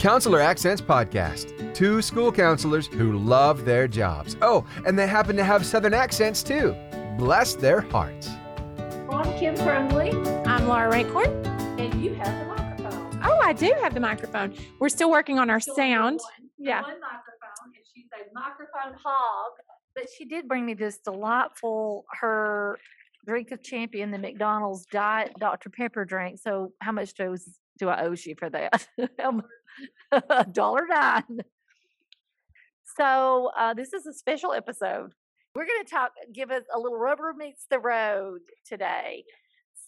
Counselor Accents Podcast. Two school counselors who love their jobs. Oh, and they happen to have Southern accents too. Bless their hearts. I'm Kim Crumley, I'm Laura Rancourt. and you have the microphone. Oh, I do have the microphone. We're still working on our sound. One, Yeah. One microphone, and she's a microphone hog. But she did bring me this delightful, her drink of champion, the McDonald's Diet Dr. Pepper drink. So how much do, do I owe you for that? Dollar nine. So uh, this is a special episode. We're going to talk, give us a little rubber meets the road today.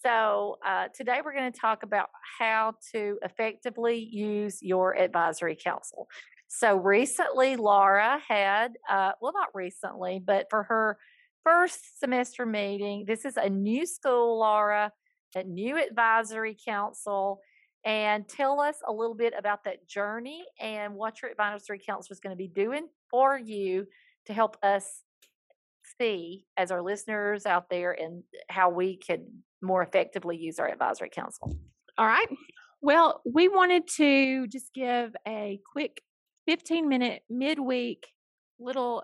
So uh, today we're going to talk about how to effectively use your advisory council. So recently, Laura had, uh, well, not recently, but for her first semester meeting, this is a new school, Laura, a new advisory council. And tell us a little bit about that journey and what your advisory council is going to be doing for you to help us see as our listeners out there and how we can more effectively use our advisory council. All right. Well, we wanted to just give a quick 15 minute midweek little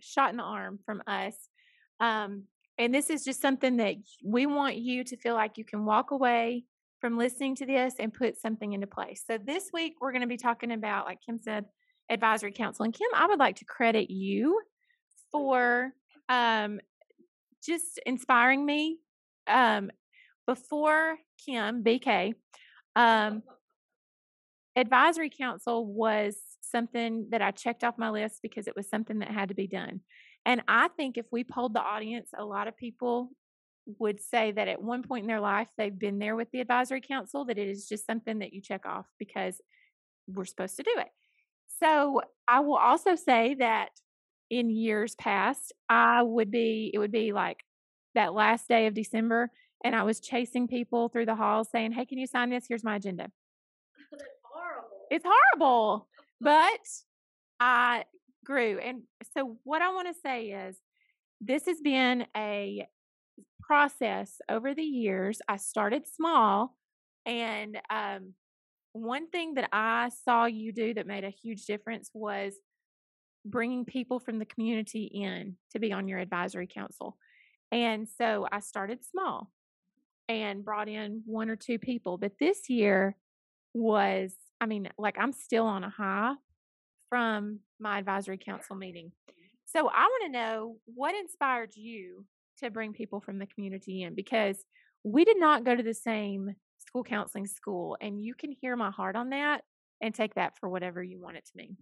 shot in the arm from us. Um, and this is just something that we want you to feel like you can walk away from listening to this and put something into place. So this week we're going to be talking about, like Kim said, advisory council. And Kim, I would like to credit you for um, just inspiring me. Um, before Kim, BK, um, advisory council was something that I checked off my list because it was something that had to be done. And I think if we polled the audience, a lot of people would say that at one point in their life they've been there with the advisory council, that it is just something that you check off because we're supposed to do it. So I will also say that in years past, I would be, it would be like that last day of December, and I was chasing people through the halls saying, Hey, can you sign this? Here's my agenda. That's horrible. It's horrible, but I grew. And so, what I want to say is, this has been a process over the years. I started small, and um, one thing that I saw you do that made a huge difference was bringing people from the community in to be on your advisory council. And so I started small and brought in one or two people. But this year was, I mean, like I'm still on a high from my advisory council meeting. So I want to know what inspired you to bring people from the community in because we did not go to the same school counseling school. And you can hear my heart on that and take that for whatever you want it to mean.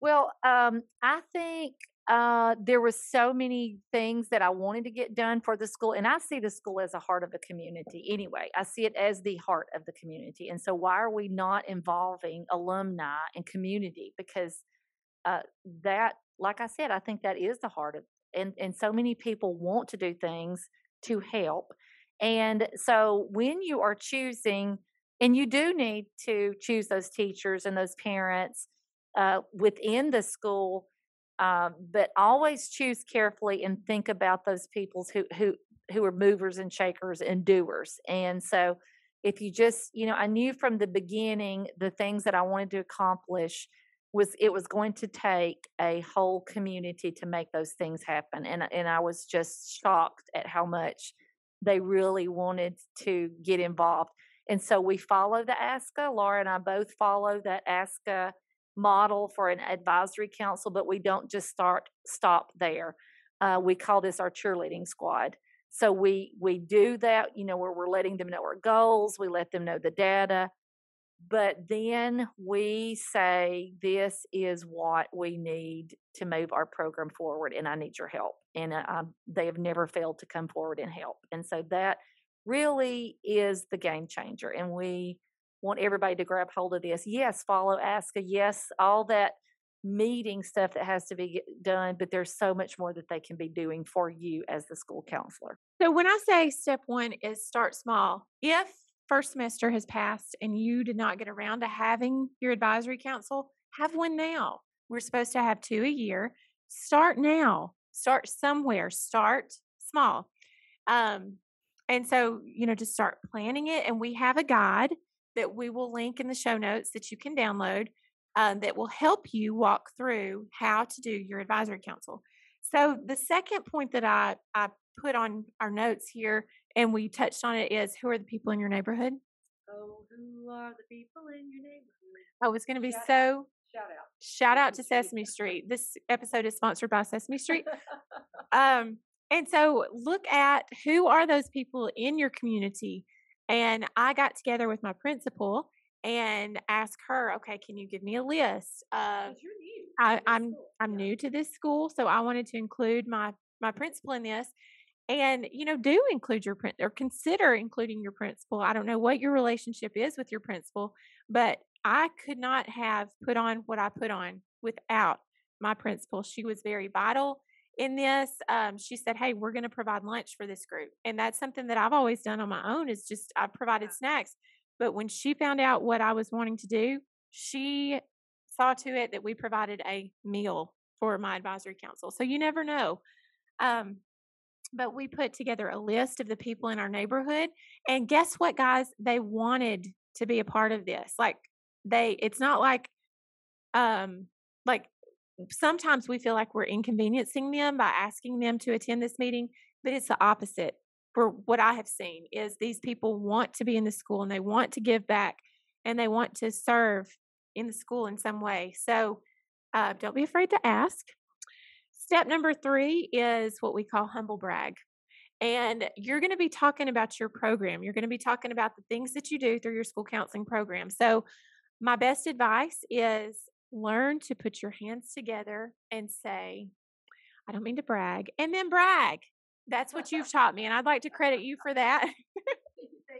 Well, um, I think uh, there was so many things that I wanted to get done for the school, and I see the school as a heart of the community. Anyway, I see it as the heart of the community, and so why are we not involving alumni and community? Because uh, that, like I said, I think that is the heart of, and and so many people want to do things to help, and so when you are choosing, and you do need to choose those teachers and those parents uh, within the school, um, but always choose carefully and think about those people's who who who are movers and shakers and doers. And so, if you just, you know, I knew from the beginning the things that I wanted to accomplish was it was going to take a whole community to make those things happen. And and I was just shocked at how much they really wanted to get involved. And so we follow the ASCA. Laura and I both follow that ASCA model for an advisory council, but we don't just start stop there. Uh, we call this our cheerleading squad. So we we do that, you know, where we're letting them know our goals, we let them know the data, but then we say this is what we need to move our program forward, and I need your help. And uh, um, they have never failed to come forward and help. And so that really is the game changer. And we want everybody to grab hold of this. Yes, follow ASCA. Yes, all that meeting stuff that has to be done, but there's so much more that they can be doing for you as the school counselor. So when I say step one is start small, if first semester has passed and you did not get around to having your advisory council, have one now. We're supposed to have two a year. Start now. Start somewhere. Start small. Um, and so, you know, just start planning it. And we have a guide that we will link in the show notes that you can download um, that will help you walk through how to do your advisory council. So the second point that I, I put on our notes here and we touched on it is who are the people in your neighborhood? Oh, who are the people in your neighborhood? Oh, it's going to be Shout out. so Shout out. shout out to Sesame Street. This episode is sponsored by Sesame Street. Um, and so look at who are those people in your community. And I got together with my principal and asked her, okay, can you give me a list of you're new. I, this I'm. I'm Yeah. new to this school, so I wanted to include my my principal in this. And you know, do include your print or consider including your principal. I don't know what your relationship is with your principal, but I could not have put on what I put on without my principal. She was very vital in this. Um, she said, "Hey, we're going to provide lunch for this group," and that's something that I've always done on my own. Is just I provided snacks. But when she found out what I was wanting to do, she saw to it that we provided a meal for my advisory council. So you never know. Um, but we put together a list of the people in our neighborhood. And guess what, guys? They wanted to be a part of this. Like they, it's not like, um, like sometimes we feel like we're inconveniencing them by asking them to attend this meeting, but it's the opposite. For what I have seen is these people want to be in the school and they want to give back and they want to serve in the school in some way. So uh, don't be afraid to ask. Step number three is what we call humble brag. And you're going to be talking about your program. You're going to be talking about the things that you do through your school counseling program. So, my best advice is learn to put your hands together and say, I don't mean to brag, and then brag. That's what you've taught me. And I'd like to credit you for that.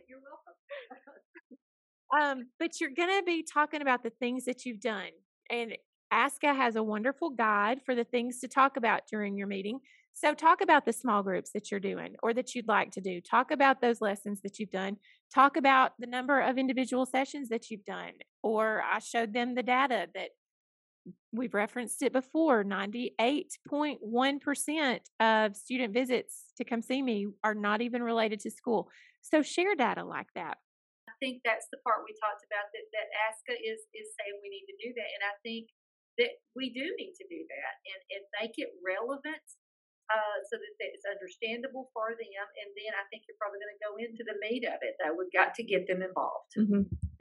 You're welcome. Um, but you're going to be talking about the things that you've done. And ASCA has a wonderful guide for the things to talk about during your meeting. So, talk about the small groups that you're doing or that you'd like to do. Talk about those lessons that you've done. Talk about the number of individual sessions that you've done. Or I showed them the data that we've referenced it before 98.1% of student visits to come see me are not even related to school. So, share data like that. I think that's the part we talked about that that ASCA is is saying we need to do that, and I think that we do need to do that and and make it relevant. Uh, so that it's understandable for them, and then I think you're probably going to go into the meat of it. Though we've got to get them involved.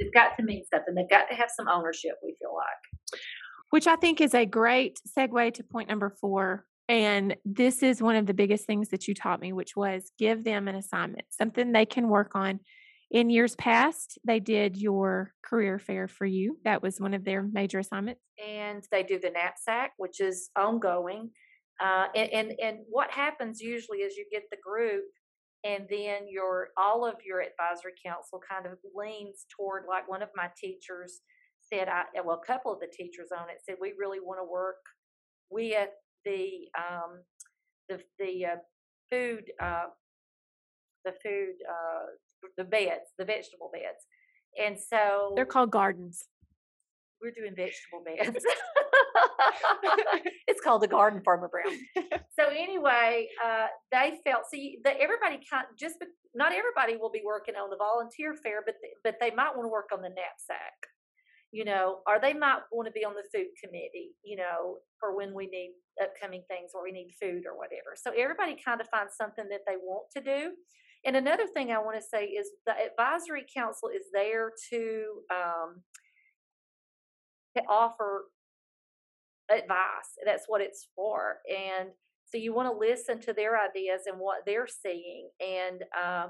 They've got to mean something. They've got to have some ownership. We feel like. which I think is a great segue to point number four. And this is one of the biggest things that you taught me, which was give them an assignment, something they can work on. In years past, they did your career fair for you. That was one of their major assignments. and they do the knapsack, which is ongoing. Uh, and, and and what happens usually is you get the group, and then your all of your advisory council kind of leans toward like one of my teachers said. I well, a couple of the teachers on it said we really want to work with the um, the the uh, food uh, the food uh, the beds the vegetable beds, and so They're called gardens. we're doing vegetable beds. it's called the Garden Farmer Brown. So anyway, uh, they felt see that everybody kind just be- not everybody will be working on the volunteer fair, but th- but they might want to work on the knapsack, you know, or they might want to be on the food committee, you know, for when we need upcoming things or we need food or whatever. So everybody kind of finds something that they want to do. And another thing I want to say is the advisory council is there to um, to offer advice. That's what it's for. And so you want to listen to their ideas and what they're seeing. And uh,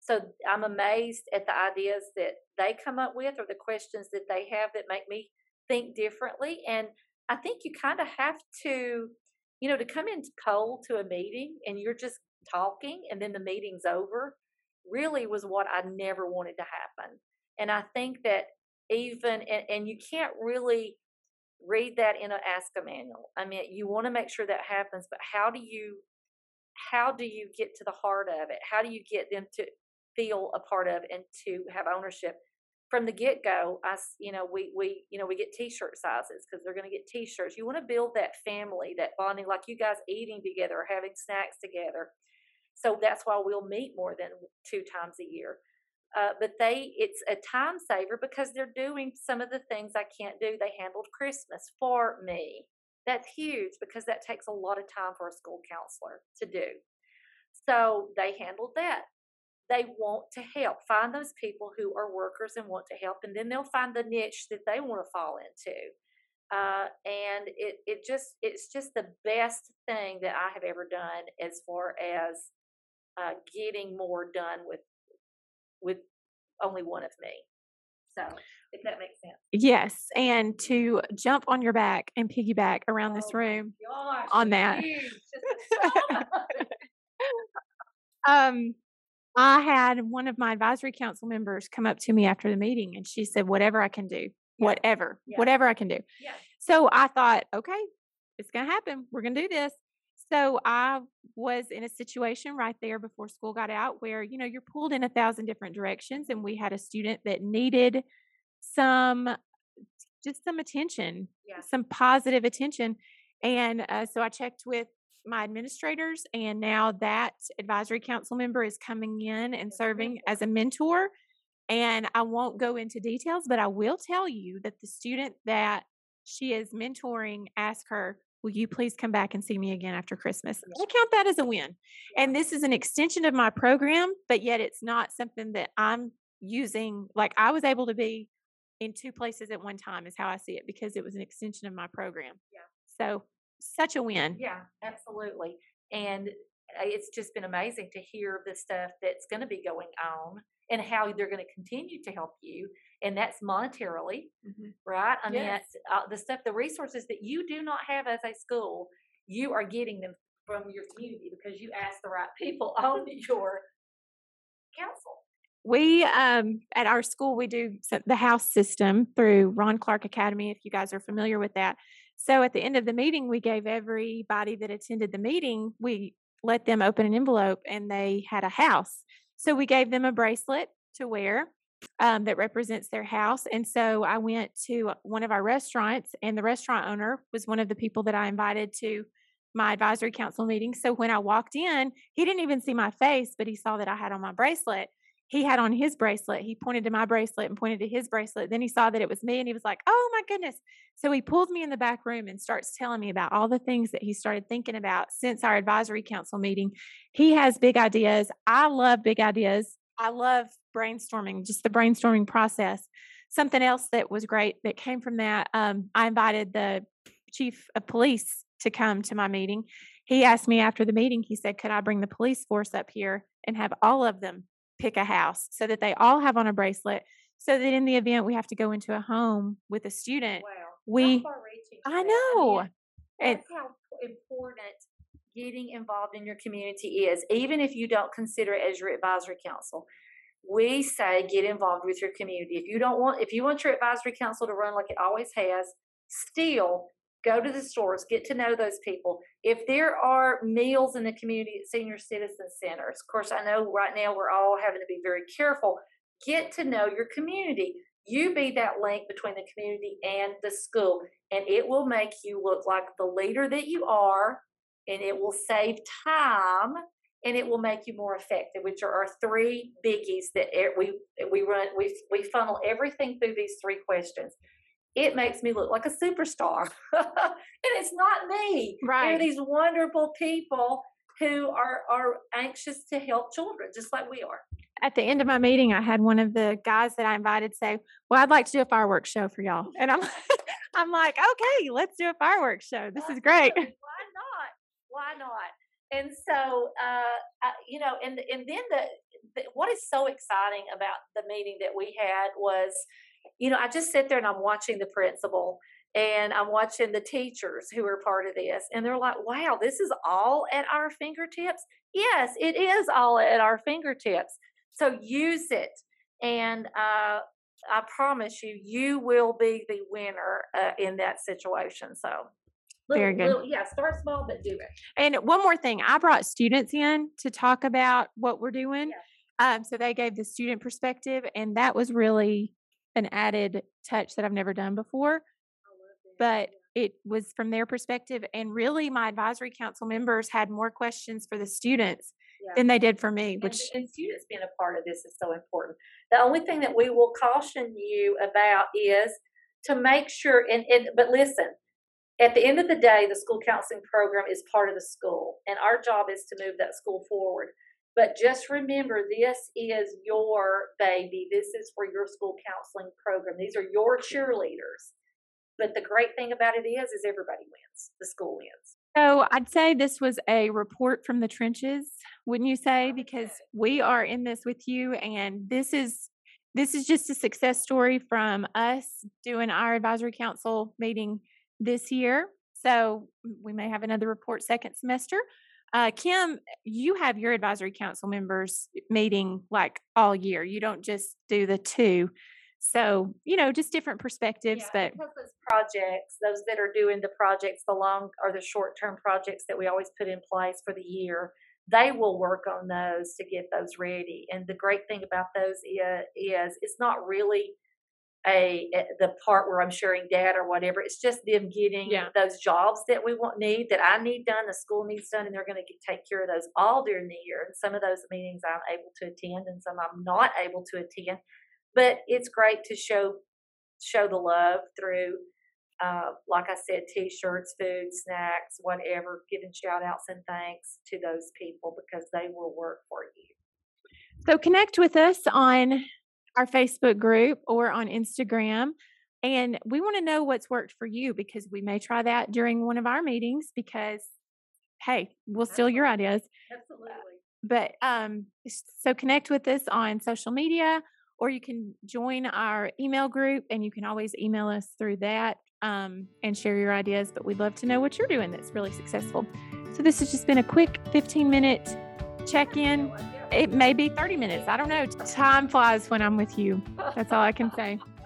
so I'm amazed at the ideas that they come up with or the questions that they have that make me think differently. And I think you kind of have to, you know, to come in cold to a meeting and you're just talking and then the meeting's over really was what I never wanted to happen. And I think that even, and, and you can't really read that in an ASCA manual. I mean, you want to make sure that happens, but how do you, how do you get to the heart of it? How do you get them to feel a part of and to have ownership? From the get go, I, you know, we, we, you know, we get T-shirt sizes because they're going to get T-shirts. You want to build that family, that bonding, like you guys eating together, having snacks together. So that's why we'll meet more than two times a year. Uh, but they, it's a time saver because they're doing some of the things I can't do. They handled Christmas for me. That's huge because that takes a lot of time for a school counselor to do. So they handled that. They want to help. Find those people who are workers and want to help, and then they'll find the niche that they want to fall into. Uh, and it it just it's just the best thing that I have ever done as far as uh, getting more done with with only one of me. So if that makes sense. Yes, and to jump on your back and piggyback around this Oh my room Gosh, on that. huge. Just the thought of it. um I had one of my advisory council members come up to me after the meeting and she said, Whatever I can do, Yeah. whatever, Yeah. whatever I can do. Yeah. So I thought, okay, it's going to happen. We're going to do this. So I was in a situation right there before school got out where, you know, you're pulled in a thousand different directions. And we had a student that needed some, just some attention, Yeah. some positive attention. And uh, so I checked with my administrators, and now that advisory council member is coming in and serving as a mentor. And I won't go into details, but I will tell you that the student that she is mentoring asked her, Will you please come back and see me again after Christmas? I count that as a win. And this is an extension of my program, but yet it's not something that I'm using. Like I was able to be in two places at one time, is how I see it, because it was an extension of my program. Yeah. So, such a win. Yeah, absolutely. And uh, it's just been amazing to hear the stuff that's going to be going on and how they're going to continue to help you. And that's monetarily, Mhm. right? I mean, that's uh, the stuff, the resources that you do not have as a school, you are getting them from your community because you ask the right people on your council. We um at our school we do the house system through Ron Clark Academy if you guys are familiar with that. So at the end of the meeting we gave everybody that attended the meeting we let them open an envelope and they had a house. So we gave them a bracelet to wear um, that represents their house. And so I went to one of our restaurants and the restaurant owner was one of the people that I invited to my advisory council meeting. So when I walked in, he didn't even see my face, but he saw that I had on my bracelet he had on his bracelet. He pointed to my bracelet and pointed to his bracelet. Then he saw that it was me and he was like, oh my goodness. So he pulls me in the back room and starts telling me about all the things that he started thinking about since our advisory council meeting. He has big ideas. I love big ideas. I love brainstorming, just the brainstorming process. Something else that was great that came from that, um, I invited the chief of police to come to my meeting. He asked me after the meeting, he said, Could I bring the police force up here and have all of them pick a house so that they all have on a bracelet so that in the event we have to go into a home with a student Wow. we i know mean, and That's how important getting involved in your community is, even if you don't consider it as your advisory council. We say get involved with your community. If you don't want, if you want your advisory council to run like it always has, still go to the stores, get to know those people. If there are meals in the community at senior citizen centers, of course, I know right now we're all having to be very careful. Get to know your community. You be that link between the community and the school and it will make you look like the leader that you are and it will save time and it will make you more effective which are our three biggies that we we run we we funnel everything through these three questions it makes me look like a superstar and it's not me there are Right. these wonderful people who are are anxious to help children just like we are at the end of my meeting i had one of the guys that i invited say well i'd like to do a fireworks show for y'all and i'm i'm like okay let's do a fireworks show this is great. Why not? Why not? And so, uh, I, you know, and and then the, the what is so exciting about the meeting that we had was, you know, I just sit there and I'm watching the principal and I'm watching the teachers who are part of this, and they're like, "Wow, this is all at our fingertips." Yes, it is all at our fingertips. So use it, and uh, I promise you, you will be the winner uh, in that situation. So. Very good. little- yeah, start small, but do it. And one more thing, I brought students in to talk about what we're doing. Um, so they gave the student perspective, and that was really an added touch that I've never done before. But it was from their perspective, and really, my advisory council members had more questions for the students Yeah. than they did for me, And, which and students being a part of this is so important. The only thing that we will caution you about is to make sure, and, and but listen, at the end of the day, the school counseling program is part of the school, and our job is to move that school forward. But just remember, this is your baby. This is for your school counseling program. These are your cheerleaders. But the great thing about it is, is everybody wins. The school wins. So I'd say this was a report from the trenches, wouldn't you say? Because we are in this with you, and this is this is just a success story from us doing our advisory council meeting this year. So we may have another report second semester. Uh, Kim, you have your advisory council members meeting like all year. You don't just do the two. So, you know, just different perspectives, Yeah, but because those projects, those that are doing the projects, the long or the short term projects that we always put in place for the year, they will work on those to get those ready. And the great thing about those is, is it's not really a, a- the part where I'm sharing data or whatever. It's just them getting Yeah. those jobs that we want need that I need done, the school needs done, and they're going to take care of those all during the year. And some of those meetings I'm able to attend, and some I'm not able to attend. But it's great to show show the love through, uh, like I said, T-shirts, food, snacks, whatever, giving shout outs and thanks to those people because they will work for you. So connect with us on our Facebook group or on Instagram. And we want to know what's worked for you because we may try that during one of our meetings because, hey, we'll steal your ideas. Absolutely. But um, so connect with us on social media or you can join our email group and you can always email us through that um, and share your ideas. But we'd love to know what you're doing that's really successful. So this has just been a quick 15 minute check in. It may be 30 minutes. I don't know. Time flies when I'm with you. That's all I can say.